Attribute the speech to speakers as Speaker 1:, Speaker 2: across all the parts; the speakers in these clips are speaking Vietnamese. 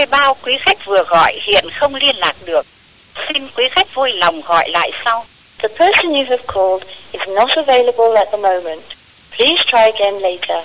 Speaker 1: thuê bao quý khách vừa gọi hiện không liên lạc được. Xin quý khách vui lòng gọi lại sau.
Speaker 2: The person you have called is not available at the moment. Please try again later.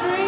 Speaker 3: dream.